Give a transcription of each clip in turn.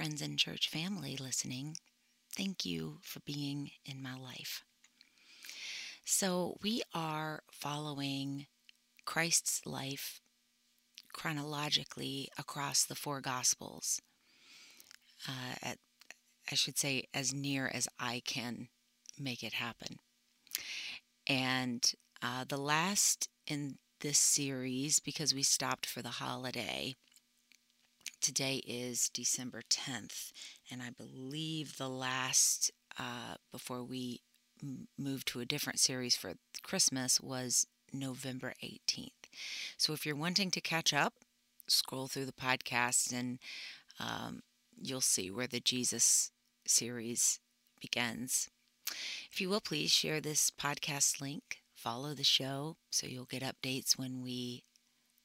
friends and church family listening. Thank you for being in my life. So, we are following Christ's life chronologically across the four Gospels. Uh, at, I should say, as near as I can make it happen. And uh, the last in this series, because we stopped for the holiday, today is December 10th, and I believe the last uh, before we m- to a different series for Christmas was November 18th. So if you're wanting to catch up, scroll through the podcast and um, you'll see where the Jesus series begins. If you will, please share this podcast link, follow the show so you'll get updates when we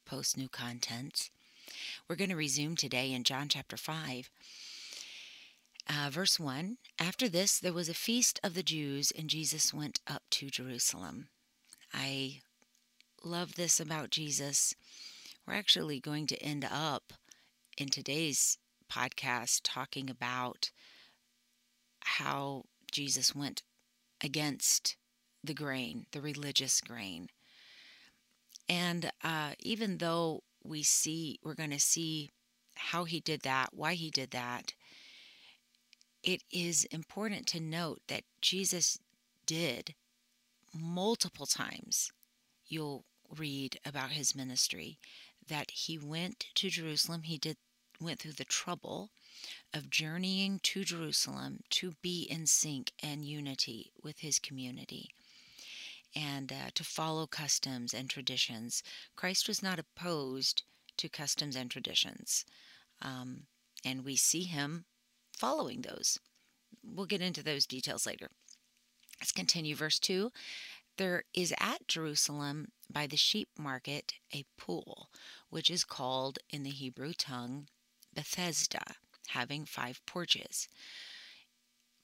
post new content. We're going to resume today in John chapter 5. Uh, verse 1 After this, there was a feast of the Jews, and Jesus went up to Jerusalem. I love this about Jesus. We're actually going to end up in today's podcast talking about how Jesus went against the grain, the religious grain. And uh, even though we see, we're going to see how he did that, why he did that, it is important to note that Jesus did multiple times. You'll read about his ministry that he went to Jerusalem. He did went through the trouble of journeying to Jerusalem to be in sync and unity with his community and uh, to follow customs and traditions. Christ was not opposed to customs and traditions, um, and we see him following those. We'll get into those details later. Let's continue. Verse 2 There is at Jerusalem by the sheep market a pool, which is called in the Hebrew tongue Bethesda, having five porches.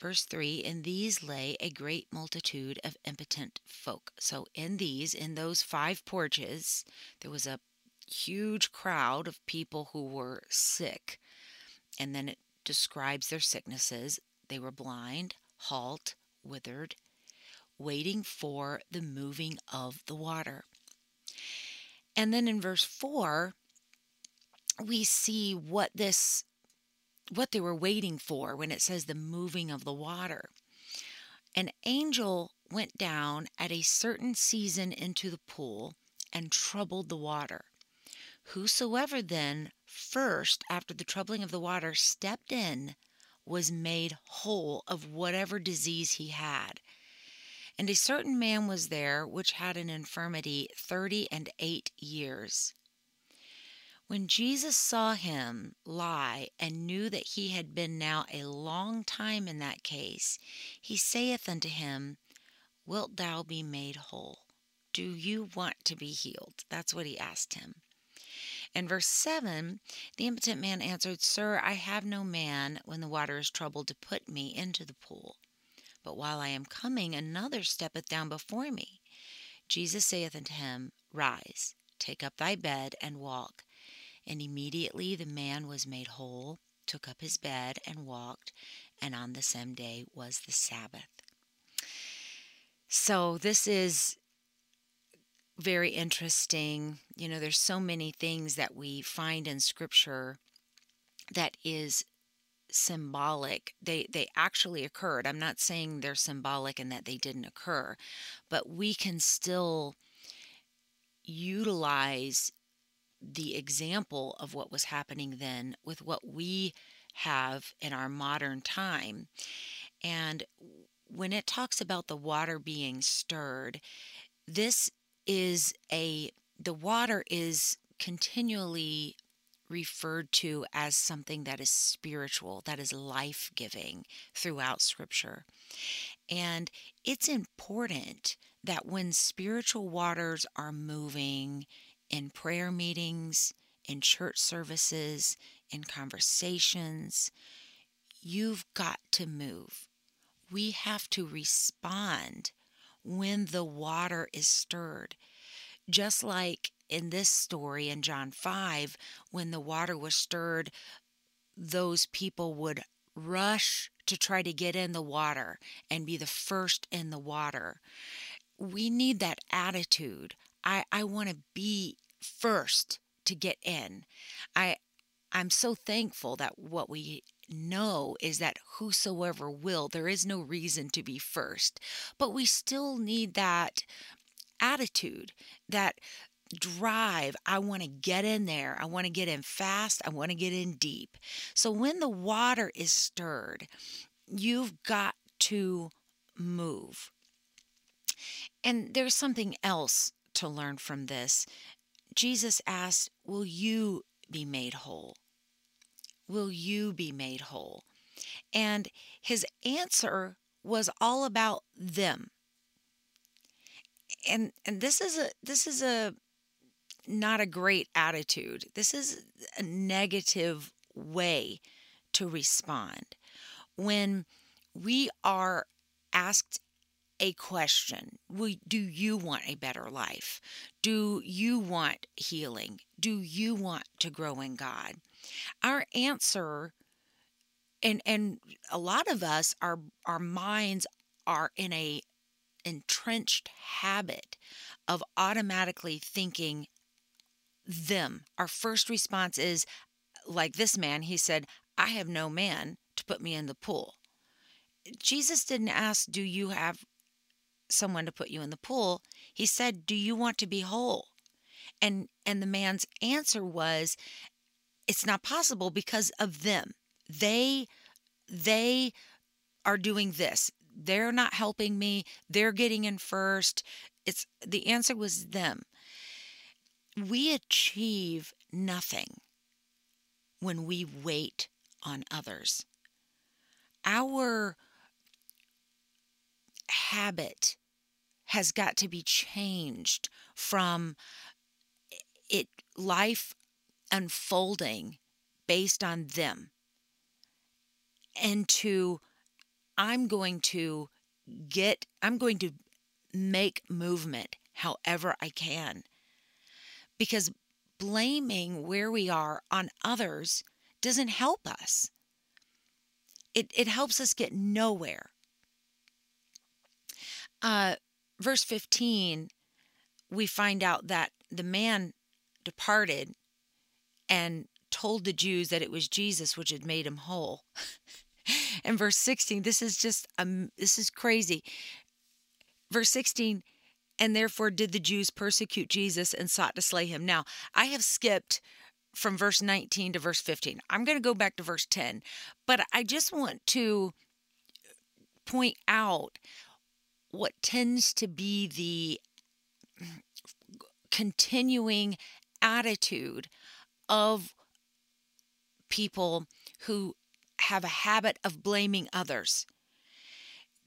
Verse 3 In these lay a great multitude of impotent folk. So, in these, in those five porches, there was a huge crowd of people who were sick. And then it describes their sicknesses. They were blind, halt, withered, waiting for the moving of the water. And then in verse 4, we see what this what they were waiting for when it says the moving of the water. An angel went down at a certain season into the pool and troubled the water. Whosoever then first, after the troubling of the water, stepped in, was made whole of whatever disease he had. And a certain man was there which had an infirmity thirty and eight years. When Jesus saw him lie and knew that he had been now a long time in that case, he saith unto him, Wilt thou be made whole? Do you want to be healed? That's what he asked him. In verse 7, the impotent man answered, Sir, I have no man when the water is troubled to put me into the pool. But while I am coming, another steppeth down before me. Jesus saith unto him, Rise, take up thy bed, and walk. And immediately the man was made whole, took up his bed, and walked, and on the same day was the Sabbath. So, this is very interesting. You know, there's so many things that we find in Scripture that is symbolic. They they actually occurred. I'm not saying they're symbolic and that they didn't occur, but we can still utilize the example of what was happening then with what we have in our modern time. And when it talks about the water being stirred, this is a the water is continually referred to as something that is spiritual, that is life giving throughout Scripture. And it's important that when spiritual waters are moving in prayer meetings, in church services, in conversations. You've got to move. We have to respond when the water is stirred. Just like in this story in John 5, when the water was stirred those people would rush to try to get in the water and be the first in the water. We need that attitude. I, I want to be first to get in. I I'm so thankful that what we know is that whosoever will, there is no reason to be first. But we still need that attitude, that drive. I want to get in there. I want to get in fast. I want to get in deep. So when the water is stirred, you've got to move. And there's something else to learn from this. Jesus asked, Will you be made whole? Will you be made whole? And his answer was all about them. And and this is a this is a not a great attitude. This is a negative way to respond. When we are asked a question Do you want a better life? Do you want healing? Do you want to grow in God? Our answer, and, and a lot of us, our, our minds are in a entrenched habit of automatically thinking them. Our first response is like this man, he said, I have no man to put me in the pool. Jesus didn't ask, Do you have someone to put you in the pool? He said, Do you want to be whole? And and the man's answer was, It's not possible because of them. They they are doing this. They're not helping me. They're getting in first. It's the answer was them we achieve nothing when we wait on others. Our habit has got to be changed from it life unfolding based on them and to I'm going to get I'm going to make movement however I can because blaming where we are on others doesn't help us. It, it helps us get nowhere. Uh, verse 15, we find out that the man departed and told the Jews that it was Jesus which had made him whole. and verse 16, this is just um, this is crazy. Verse 16, and therefore did the Jews persecute Jesus and sought to slay him. Now, I have skipped from verse 19 to verse 15. I'm going to go back to verse 10, but I just want to point out what tends to be the continuing attitude of people who have a habit of blaming others.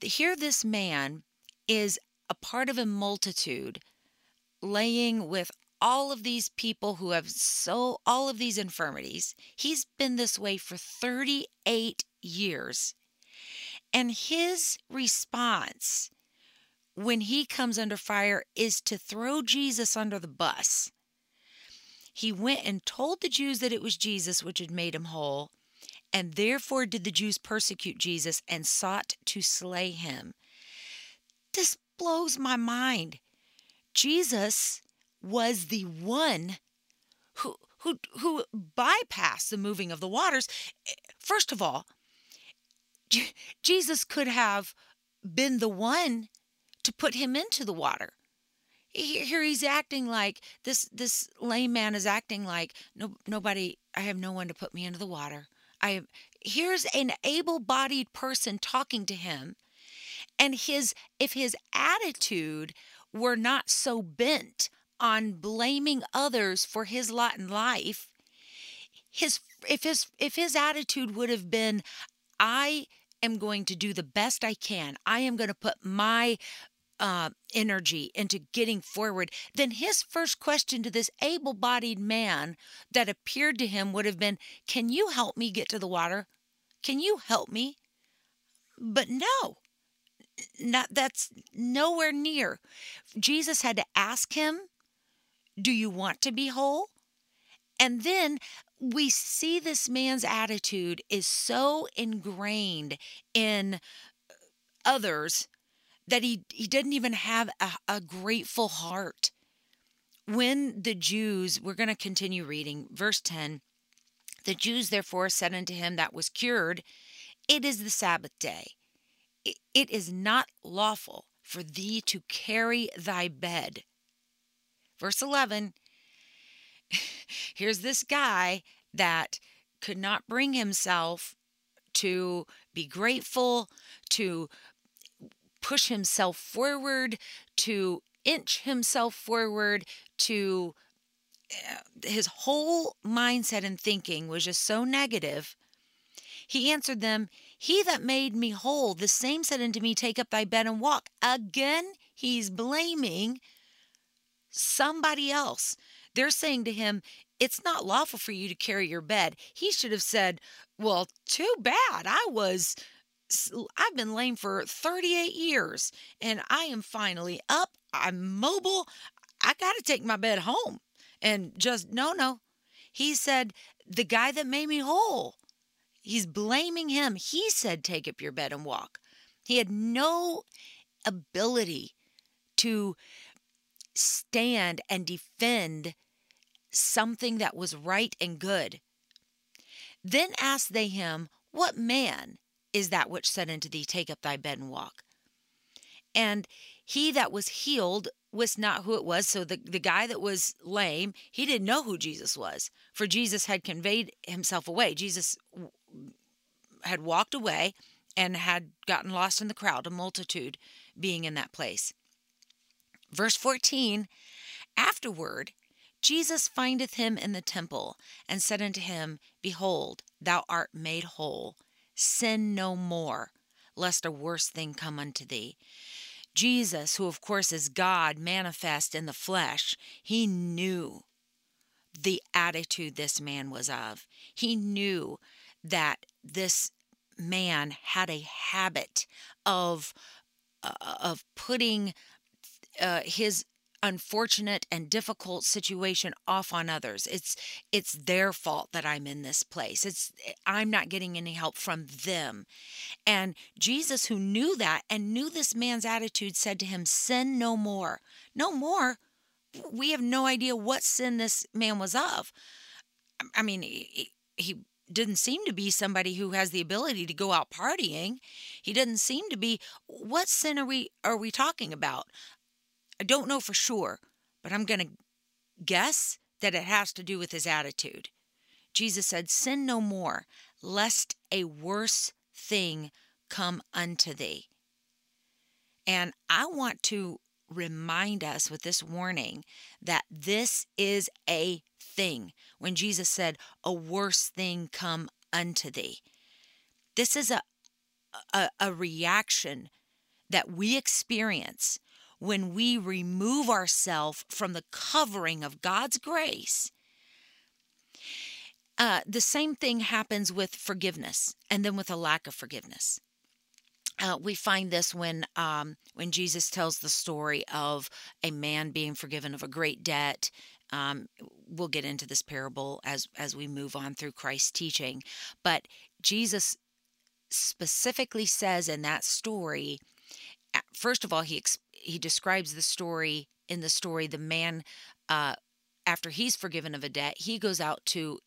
Here, this man is a part of a multitude, laying with all of these people who have so all of these infirmities. He's been this way for 38 years. And his response when he comes under fire is to throw Jesus under the bus. He went and told the Jews that it was Jesus which had made him whole, and therefore did the Jews persecute Jesus and sought to slay him. This blows my mind. Jesus was the one who who who bypassed the moving of the waters. First of all, Jesus could have been the one to put him into the water. Here he's acting like this this lame man is acting like no nobody I have no one to put me into the water. I here's an able-bodied person talking to him and his if his attitude were not so bent on blaming others for his lot in life, his if his if his attitude would have been I am going to do the best I can. I am going to put my uh, energy into getting forward, then his first question to this able bodied man that appeared to him would have been, Can you help me get to the water? Can you help me? But no, not that's nowhere near. Jesus had to ask him, "Do you want to be whole?" And then we see this man's attitude is so ingrained in others that he, he didn't even have a, a grateful heart. When the Jews, we're going to continue reading, verse 10 the Jews therefore said unto him that was cured, It is the Sabbath day. It is not lawful for thee to carry thy bed. Verse 11 here's this guy that could not bring himself to be grateful, to push himself forward, to inch himself forward, to uh, his whole mindset and thinking was just so negative. He answered them, He that made me whole, the same said unto me, Take up thy bed and walk. Again, he's blaming somebody else. They're saying to him, It's not lawful for you to carry your bed. He should have said, Well, too bad. I was. I've been lame for 38 years and I am finally up. I'm mobile. I got to take my bed home. And just, no, no. He said, The guy that made me whole. He's blaming him. He said, Take up your bed and walk. He had no ability to stand and defend something that was right and good. Then asked they him, What man is that which said unto thee, Take up thy bed and walk? And he that was healed was not who it was. So the, the guy that was lame, he didn't know who Jesus was, for Jesus had conveyed himself away. Jesus had walked away and had gotten lost in the crowd, a multitude being in that place. Verse 14 Afterward, Jesus findeth him in the temple and said unto him, Behold, thou art made whole. Sin no more, lest a worse thing come unto thee. Jesus, who of course is God manifest in the flesh, he knew the attitude this man was of. He knew that this man had a habit of uh, of putting uh, his unfortunate and difficult situation off on others. It's it's their fault that i'm in this place. It's i'm not getting any help from them. And jesus who knew that and knew this man's attitude said to him sin no more. No more? We have no idea what sin this man was of. Um, I mean he, he didn't seem to be somebody who has the ability to go out partying. He doesn't seem to be what sin are we are we talking about I don't know for sure, but I'm going to guess that it has to do with his attitude. Jesus said, Sin no more, lest a worse thing come unto thee. And I want to remind us with this warning that this is a thing. When Jesus said, A worse thing come unto thee, this is a, a, a reaction that we experience when we remove ourselves from the covering of God's grace. Uh, the same thing happens with forgiveness and then with a lack of forgiveness. Uh, we find this when um, when Jesus tells the story of a man being forgiven of a great debt. Um, we'll get into this parable as as we move on through Christ's teaching, but Jesus specifically says in that story. First of all, he he describes the story in the story the man uh, after he's forgiven of a debt he goes out to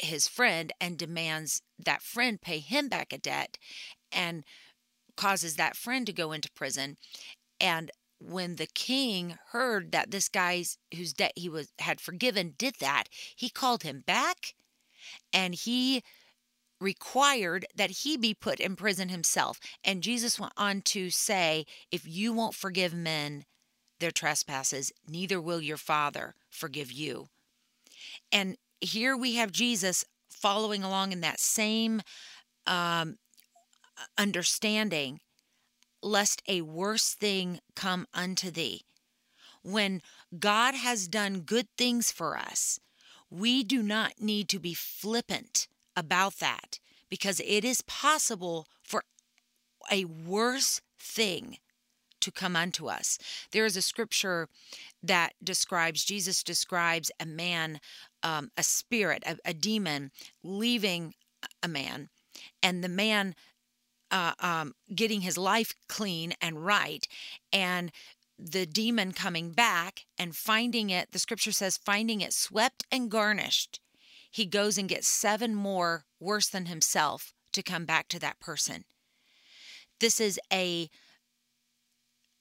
his friend and demands that friend pay him back a debt and causes that friend to go into prison. And when the king heard that this guy whose debt he was had forgiven did that he called him back and he required that he be put in prison himself. And Jesus went on to say, If you won't forgive men their trespasses, neither will your Father forgive you. And here we have Jesus following along in that same um, understanding, lest a worse thing come unto thee. When God has done good things for us, we do not need to be flippant about that because it is possible for a worse thing to come unto us. There is a scripture that describes, Jesus describes a man, um, a spirit, a, a, demon leaving a man, and the man uh, um, getting his life clean and right, and the demon coming back and finding it, the scripture says, finding it swept and garnished, he goes and gets seven more worse than himself to come back to that person. This is a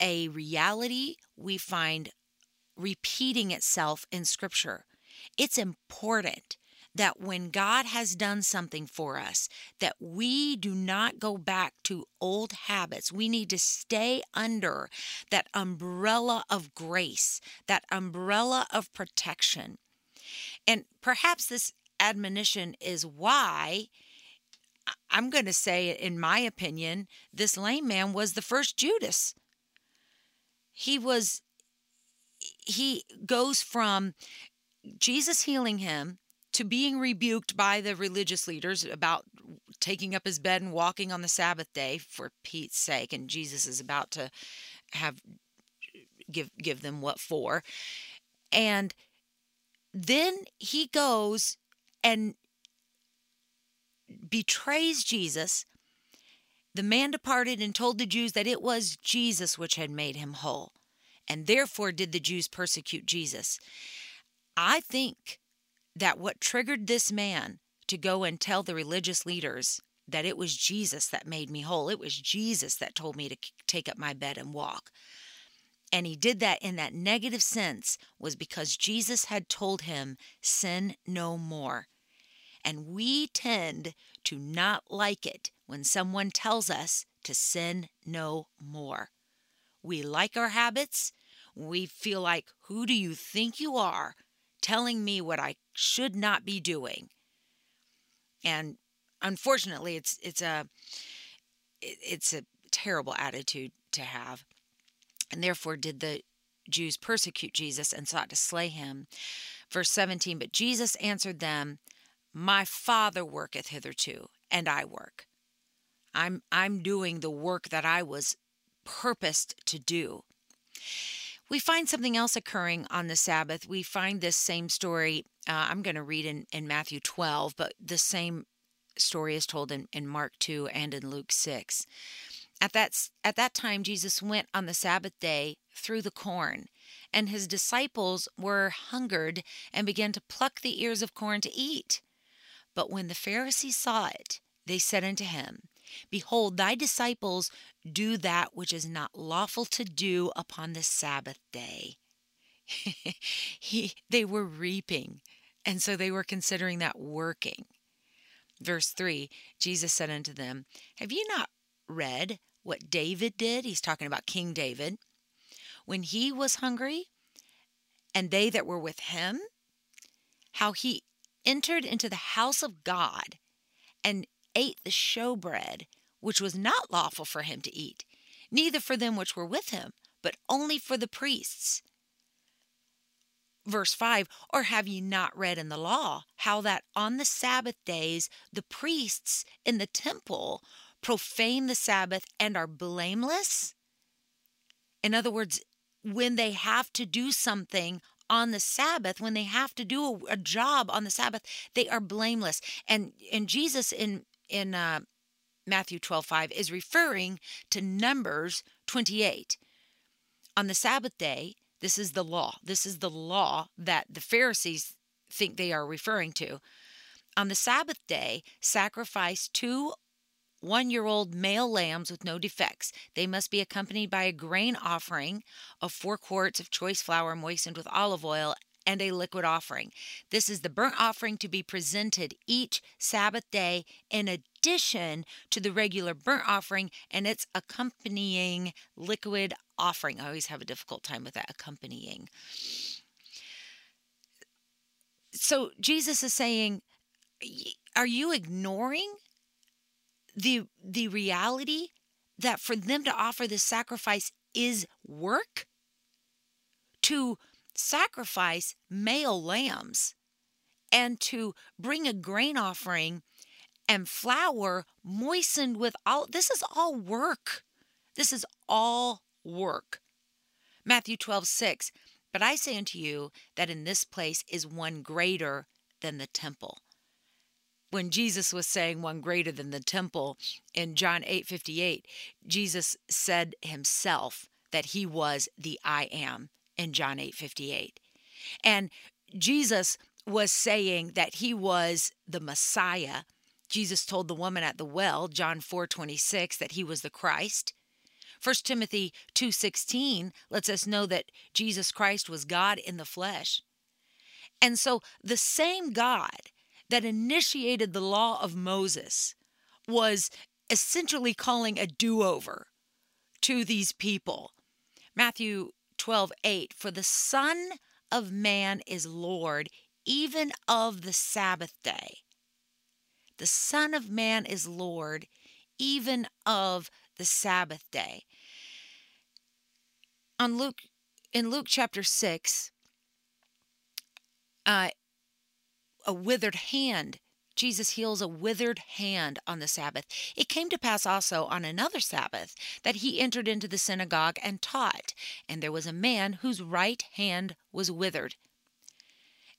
a reality we find repeating itself in scripture. It's important that when God has done something for us, that we do not go back to old habits. We need to stay under that umbrella of grace, that umbrella of protection. And perhaps this admonition is why I'm going to say, in my opinion, this lame man was the first Judas. He was, he goes from Jesus healing him to being rebuked by the religious leaders about taking up his bed and walking on the Sabbath day for Pete's sake, and Jesus is about to have give give them what for, and then he goes and betrays Jesus. The man departed and told the Jews that it was Jesus which had made him whole, and therefore did the Jews persecute Jesus. I think that what triggered this man to go and tell the religious leaders that it was Jesus that made me whole, it was Jesus that told me to take up my bed and walk. And he did that in that negative sense was because Jesus had told him, Sin no more. And we tend to not like it when someone tells us to sin no more. We like our habits. We feel like, Who do you think you are telling me what I should not be doing. And unfortunately, it's it's a it's a terrible attitude to have. And therefore did the Jews persecute Jesus and sought to slay him. Verse 17, but Jesus answered them, My Father worketh hitherto, and I work. I'm I'm doing the work that I was purposed to do we find something else occurring on the Sabbath. We find this same story. Uh, I'm going to read in, in Matthew 12, but the same story is told in, in Mark 2 and in Luke 6. At that, at that time, Jesus went on the Sabbath day through the corn, and his disciples were hungered and began to pluck the ears of corn to eat. But when the Pharisees saw it, they said unto him, Behold, thy disciples do that which is not lawful to do upon the Sabbath day. he, they were reaping, and so they were considering that working. Verse 3 Jesus said unto them, Have you not read what David did? He's talking about King David. When he was hungry, and they that were with him, how he entered into the house of God and ate the showbread, which was not lawful for him to eat, neither for them which were with him, but only for the priests. Verse 5 Or have ye not read in the law how that on the Sabbath days the priests in the temple profane the Sabbath and are blameless? In other words, when they have to do something on the Sabbath, when they have to do a, a, job on the Sabbath, they are blameless. And and Jesus in in uh, Matthew 12 5 is referring to Numbers 28. On the Sabbath day, this is the law. This is the law that the Pharisees think they are referring to. On the Sabbath day, sacrifice two one year old male lambs with no defects. They must be accompanied by a grain offering of four quarts of choice flour moistened with olive oil and a liquid offering. This is the burnt offering to be presented each Sabbath day in addition to the regular burnt offering and its accompanying liquid offering. I always have a difficult time with that accompanying. So Jesus is saying, are you ignoring the the reality that for them to offer this sacrifice is work? To sacrifice male lambs and to bring a grain offering and flour moistened with all this is all work. This is all work. Matthew 12, 6. But I say unto you that in this place is one greater than the temple. When Jesus was saying one greater than the temple in John 8 58, Jesus said himself that he was the I am in John 8 58. And Jesus was saying that he was the Messiah. Jesus told the woman at the well, John 4 26, that he was the Christ. 1 Timothy 2:16 lets us know that Jesus Christ was God in the flesh. And so the same God that initiated the law of Moses was essentially calling a do-over to these people. Matthew 12:8 For the son of man is Lord even of the Sabbath day. The son of man is Lord even of the Sabbath day. On Luke in Luke chapter 6 uh, a withered hand. Jesus heals a withered hand on the Sabbath. It came to pass also on another Sabbath that he entered into the synagogue and taught, and there was a man whose right hand was withered.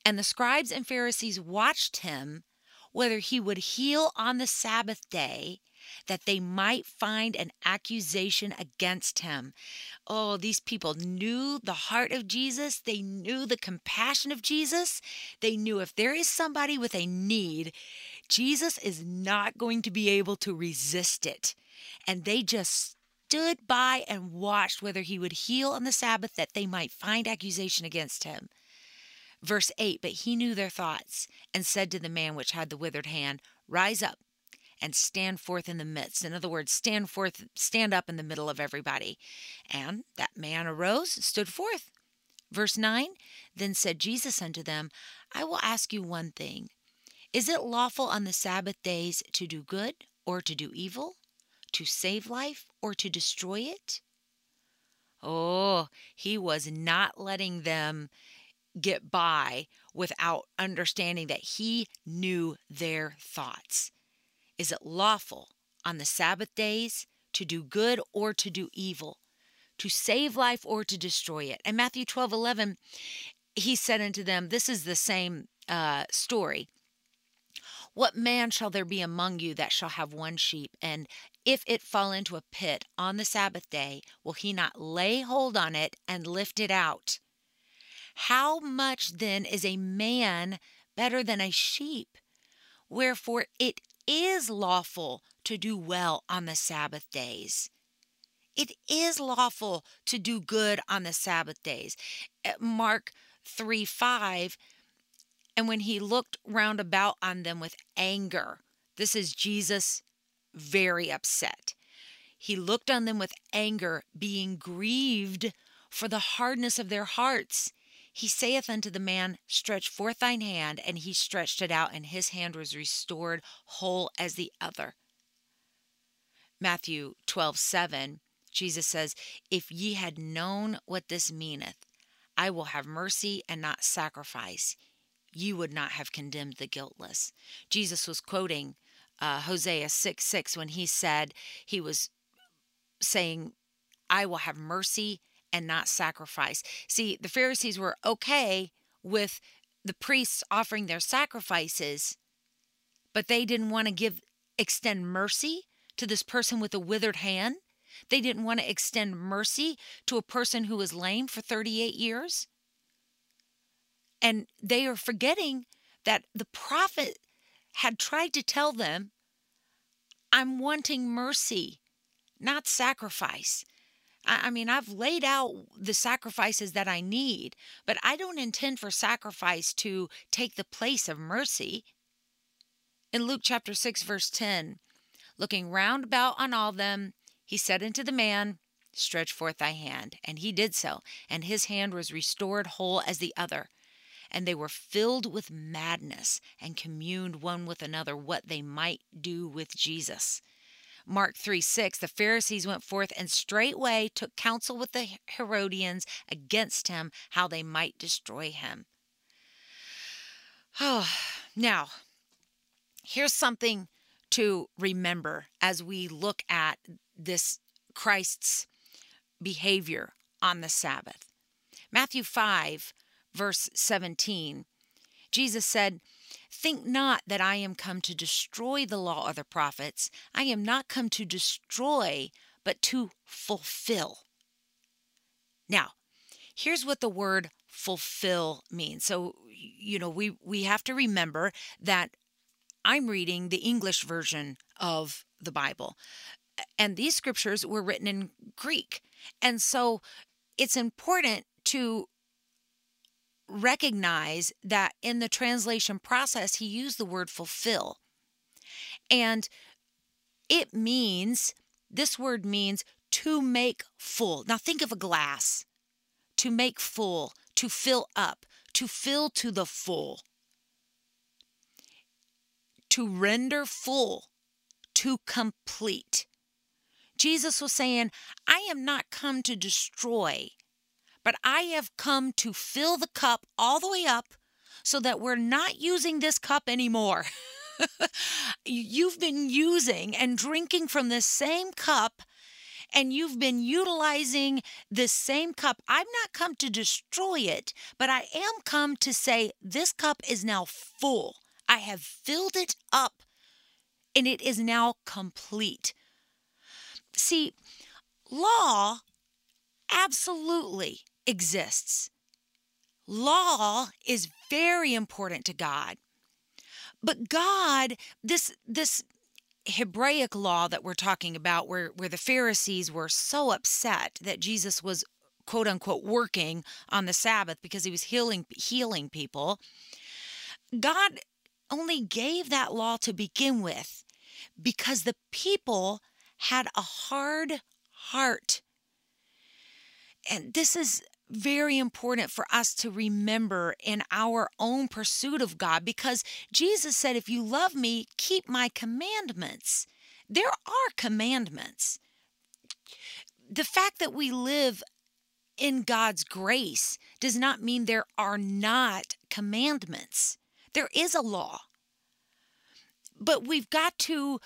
And the scribes and Pharisees watched him whether he would heal on the Sabbath day that they might find an accusation against him. Oh, these people knew the heart of Jesus. They knew the compassion of Jesus. They knew if there is somebody with a need, Jesus is not going to be able to resist it. And they just stood by and watched whether he would heal on the Sabbath that they might find accusation against him. Verse 8 But he knew their thoughts and said to the man which had the withered hand, Rise up and stand forth in the midst. In other words, stand forth, stand up in the middle of everybody. And that man arose, stood forth. Verse 9 Then said Jesus unto them, I will ask you one thing. Is it lawful on the Sabbath days to do good or to do evil, to save life or to destroy it? Oh, he was not letting them get by without understanding that he knew their thoughts. Is it lawful on the Sabbath days to do good or to do evil, to save life or to destroy it? And Matthew 12 11, he said unto them, This is the same uh, story. What man shall there be among you that shall have one sheep, and if it fall into a pit on the Sabbath day, will he not lay hold on it and lift it out? How much then is a man better than a sheep? Wherefore it is lawful to do well on the Sabbath days. It is lawful to do good on the Sabbath days. Eh, Mark 3 5, and when he looked round about on them with anger, this is Jesus very upset. He looked on them with anger, being grieved for the hardness of their hearts. He saith unto the man, Stretch forth thine hand. And he stretched it out, and his hand was restored whole as the other. Matthew 12, 7, Jesus says, If ye had known what this meaneth, I will have mercy and not sacrifice, ye would not have condemned the guiltless. Jesus was quoting uh, Hosea 6 6 when he said, he was saying, I will have mercy and not sacrifice. See, the Pharisees were okay with the priests offering their sacrifices, but they didn't want to give extend mercy to this person with a withered hand. They didn't want to extend mercy to a person who was lame for 38 years. And they are forgetting that the prophet had tried to tell them, I'm wanting mercy, not sacrifice. I, mean, I've laid out the sacrifices that I need, but I don't intend for sacrifice to take the place of mercy. In Luke chapter 6, verse 10, looking round about on all them, he said unto the man, Stretch forth thy hand. And he did so, and his hand was restored whole as the other. And they were filled with madness and communed one with another what they might do with Jesus. Mark 3 6, the Pharisees went forth and straightway took counsel with the Herodians against him, how they might destroy him. Oh, now, here's something to remember as we look at this Christ's behavior on the Sabbath. Matthew 5, verse 17, Jesus said, Think not that I am come to destroy the law or the prophets. I am not come to destroy, but to fulfill. Now, here's what the word fulfill means. So, you know, we, we have to remember that I'm reading the English version of the Bible. And these scriptures were written in Greek. And so it's important to recognize that in the translation process, he used the word fulfill. And it means, this word means to make full. Now think of a glass to make full, to fill up, to fill to the full, to render full, to complete. Jesus was saying, I am not come to destroy, but I have come to fill the cup all the way up so that we're not using this cup anymore. You've been using and drinking from the same cup and you've been utilizing the same cup. I've not come to destroy it, but I am come to say this cup is now full. I have filled it up and it is now complete. See, law absolutely exists. Law is very important to God. But God, this this Hebraic law that we're talking about where where the Pharisees were so upset that Jesus was quote unquote working on the Sabbath because he was healing healing people. God only gave that law to begin with because the people had a hard heart. And this is very important for us to remember in our own pursuit of God because Jesus said, If you love me, keep my commandments. There are commandments. The fact that we live in God's grace does not mean there are not commandments. There is a law. But we've got to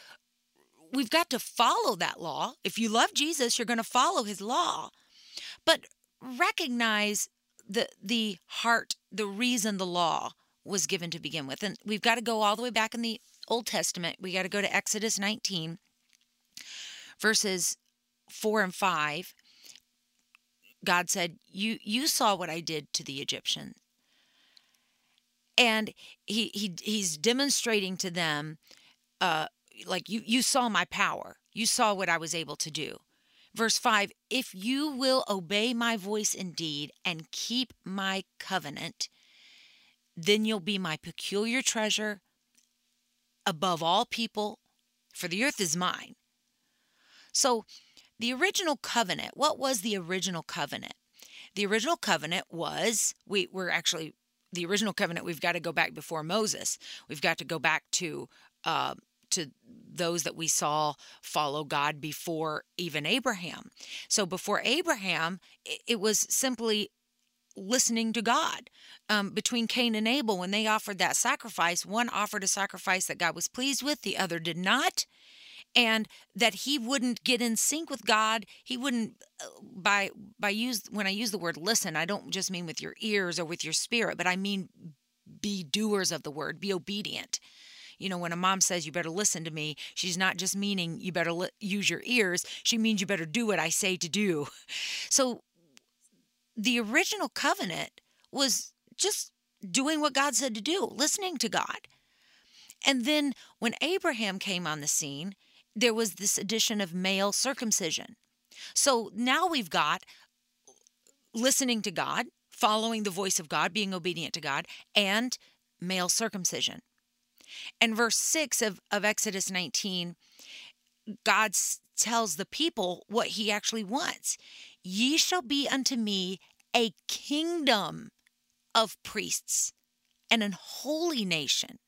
we've got to follow that law. If you love Jesus, you're going to follow his law. But recognize the the heart, the reason the law was given to begin with. And we've got to go all the way back in the Old Testament. We got to go to Exodus 19 verses 4 and 5. God said, "You you saw what I did to the Egyptians." And he he he's demonstrating to them uh like you you saw my power. You saw what I was able to do. Verse 5 If you will obey my voice indeed and keep my covenant, then you'll be my peculiar treasure above all people, for the earth is mine. So, the original covenant, what was the original covenant? The original covenant was, we, we're actually, the original covenant, we've got to go back before Moses. We've got to go back to uh, to those that we saw follow God before even Abraham. So before Abraham, it was simply listening to God. Um, between Cain and Abel, when they offered that sacrifice, one offered a sacrifice that God was pleased with, the other did not. And that he wouldn't get in sync with God. He wouldn't uh, by by use when I use the word listen, I don't just mean with your ears or with your spirit, but I mean be doers of the word, be obedient you know, when a mom says you better listen to me, she's not just meaning you better li- use your ears. She means you better do what I say to do. So the original covenant was just doing what God said to do, listening to God. And then when Abraham came on the scene, there was this addition of male circumcision. So now we've got listening to God, following the voice of God, being obedient to God, and male circumcision. And verse 6 of, of Exodus 19, God tells the people what he actually wants. Ye shall be unto me a kingdom of priests and an holy nation.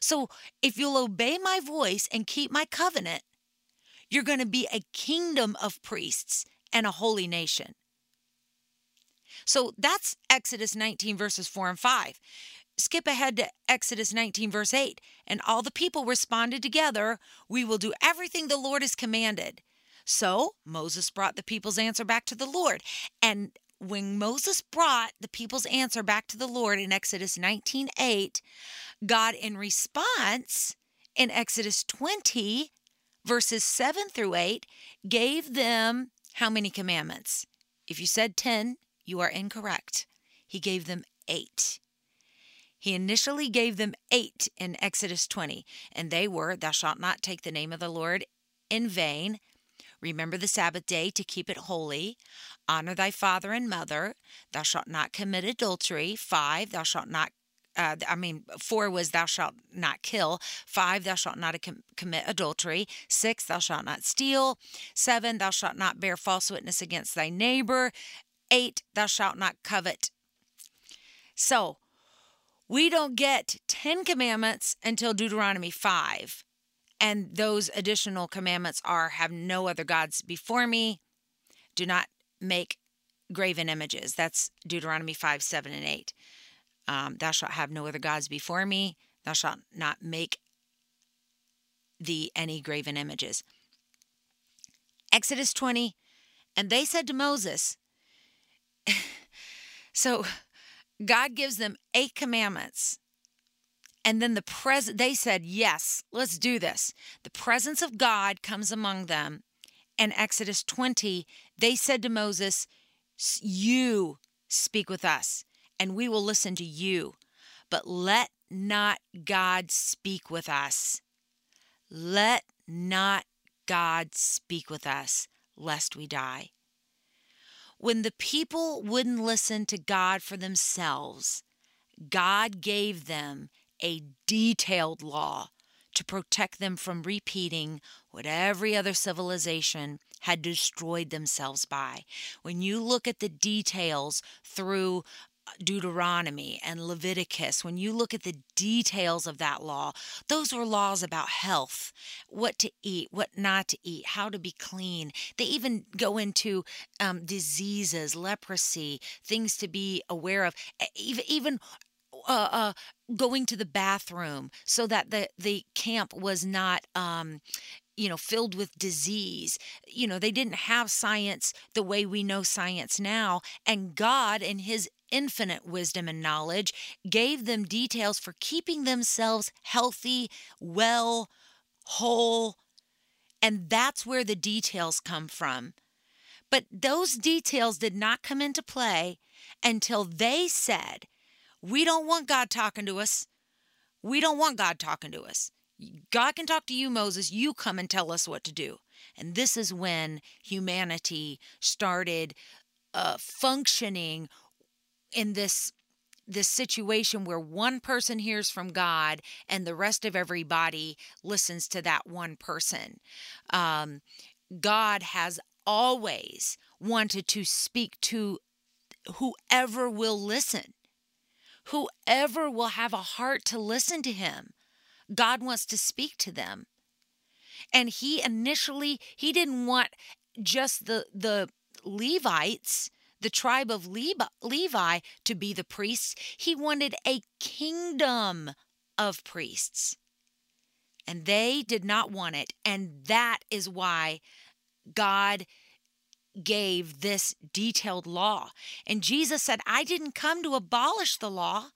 So if you'll obey my voice and keep my covenant, you're going to be a kingdom of priests and a holy nation. So that's Exodus 19, verses 4 and 5 skip ahead to Exodus 19, verse 8. And all the people responded together, We will do everything the Lord has commanded. So Moses brought the people's answer back to the Lord. And when Moses brought the people's answer back to the Lord in Exodus 19 8, God, in response, in Exodus 20, verses 7 through 8, gave them how many commandments? If you said 10, you are incorrect. He gave them eight. He initially gave them eight in Exodus 20, and they were Thou shalt not take the name of the Lord in vain. Remember the Sabbath day to keep it holy. Honor thy father and mother. Thou shalt not commit adultery. Five, thou shalt not uh, I mean, four was thou shalt not kill. Five, thou shalt not com- commit adultery. Six, thou shalt not steal. Seven, thou shalt not bear false witness against thy neighbor. Eight, thou shalt not covet. So, we don't get 10 commandments until Deuteronomy 5. And those additional commandments are have no other gods before me. Do not make graven images. That's Deuteronomy 5, 7, and 8. Um, thou shalt have no other gods before me. Thou shalt not make thee any graven images. Exodus 20, and they said to Moses, so God gives them eight commandments. And then the pres they said, "Yes, let's do this." The presence of God comes among them. And Exodus 20, they said to Moses, "You speak with us, and we will listen to you. But let not God speak with us. Let not God speak with us, lest we die." When the people wouldn't listen to God for themselves, God gave them a detailed law to protect them from repeating what every other civilization had destroyed themselves by. When you look at the details through Deuteronomy and Leviticus, when you look at the details of that law, those were laws about health, what to eat, what not to eat, how to be clean. They even go into um, diseases, leprosy, things to be aware of, even, even uh, uh, going to the bathroom so that the, the camp was not um, you know, filled with disease. You know, they didn't have science the way we know science now. And God, in His infinite wisdom and knowledge, gave them details for keeping themselves healthy, well, whole. And that's where the details come from. But those details did not come into play until they said, We don't want God talking to us. We don't want God talking to us. God can talk to you, Moses. You come and tell us what to do. And this is when humanity started uh, functioning in this this situation where one person hears from God and the rest of everybody listens to that one person. Um, God has always wanted to speak to whoever will listen, whoever will have a heart to listen to Him. God wants to speak to them. And he initially he didn't want just the the Levites, the tribe of Levi to be the priests. He wanted a kingdom of priests. And they did not want it. And that is why God gave this detailed law. And Jesus said, I didn't come to abolish the law,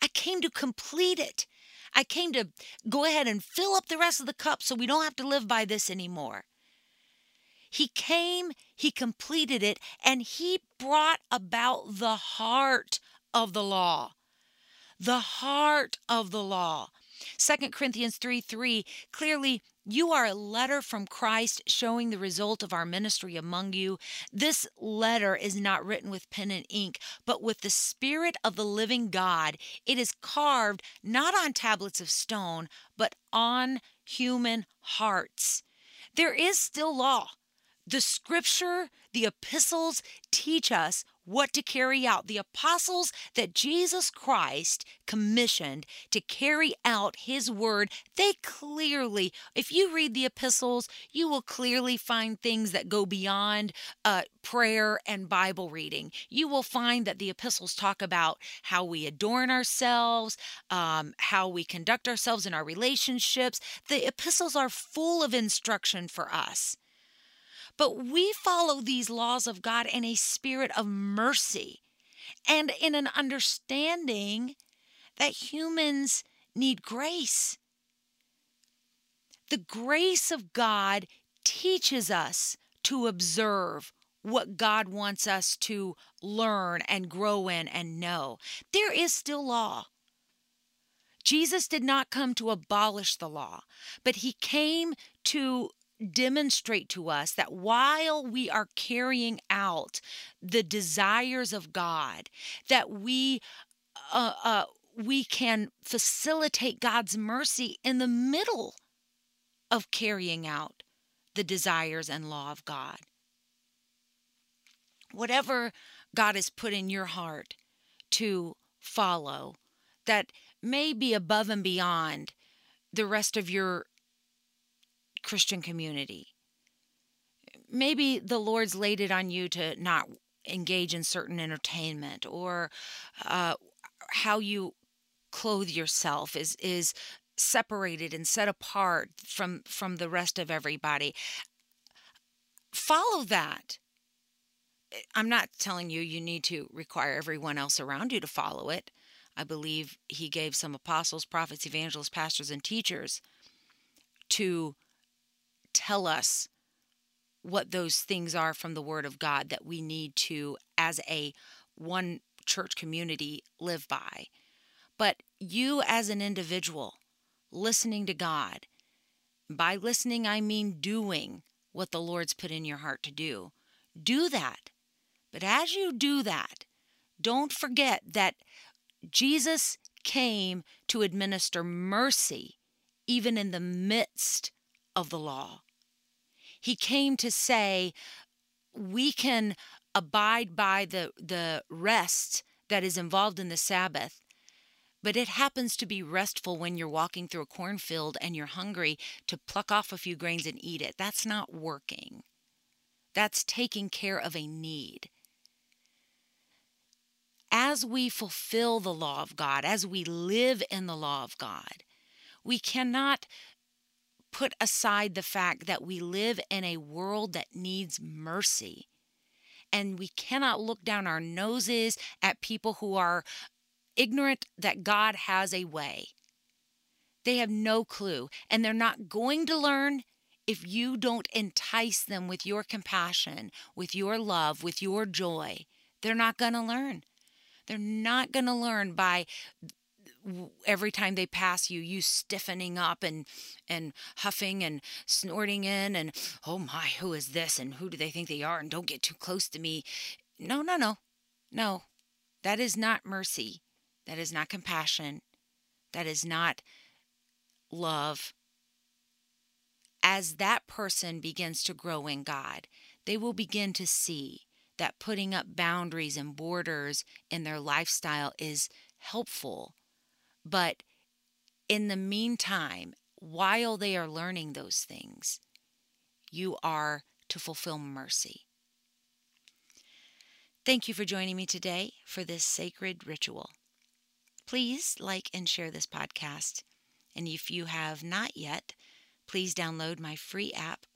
I came to complete it. I came to go ahead and fill up the rest of the cup so we don't have to live by this anymore. He came, he completed it, and he brought about the heart of the law. The heart of the law. 2 Corinthians 3 3 clearly you are a letter from Christ showing the result of our ministry among you. This letter is not written with pen and ink, but with the Spirit of the living God. It is carved not on tablets of stone, but on human hearts. There is still law. The scripture, the epistles teach us what to carry out. The apostles that Jesus Christ commissioned to carry out his word, they clearly, if you read the epistles, you will clearly find things that go beyond uh, prayer and Bible reading. You will find that the epistles talk about how we adorn ourselves, um, how we conduct ourselves in our relationships. The epistles are full of instruction for us. But we follow these laws of God in a spirit of mercy and in an understanding that humans need grace. The grace of God teaches us to observe what God wants us to learn and grow in and know. There is still law. Jesus did not come to abolish the law, but he came to demonstrate to us that while we are carrying out the desires of God, that we uh, uh, we can facilitate God's mercy in the middle of carrying out the desires and law of God. Whatever God has put in your heart to follow that may be above and beyond the rest of your Christian community. Maybe the Lord's laid it on you to not engage in certain entertainment or uh, how you clothe yourself is is separated and set apart from from the rest of everybody. Follow that. I'm not telling you you need to require everyone else around you to follow it. I believe he gave some apostles prophets evangelists pastors and teachers to tell us what those things are from the word of god that we need to as a one church community live by but you as an individual listening to God. By listening, I mean doing what the Lord's put in your heart to do. Do that. But as you do that, don't forget that Jesus came to administer mercy even in the midst of the law. He came to say, we can abide by the, the rest that is involved in the Sabbath but it happens to be restful when you're walking through a cornfield and you're hungry to pluck off a few grains and eat it. That's not working. That's taking care of a need. As we fulfill the law of God, as we live in the law of God, we cannot put aside the fact that we live in a world that needs mercy. And we cannot look down our noses at people who are ignorant that God has a way. They have no clue, and they're not going to learn if you don't entice them with your compassion, with your love, with your joy. They're not going to learn. They're not going to learn by every time they pass you you stiffening up and and huffing and snorting in and oh my who is this and who do they think they are and don't get too close to me no no no no that is not mercy that is not compassion. That is not love. As that person begins to grow in God, they will begin to see that putting up boundaries and borders in their lifestyle is helpful. But in the meantime, while they are learning those things, you are to fulfill mercy. Thank you for joining me today for this sacred ritual. Please like and share this podcast. And if you have not yet, please download my free app,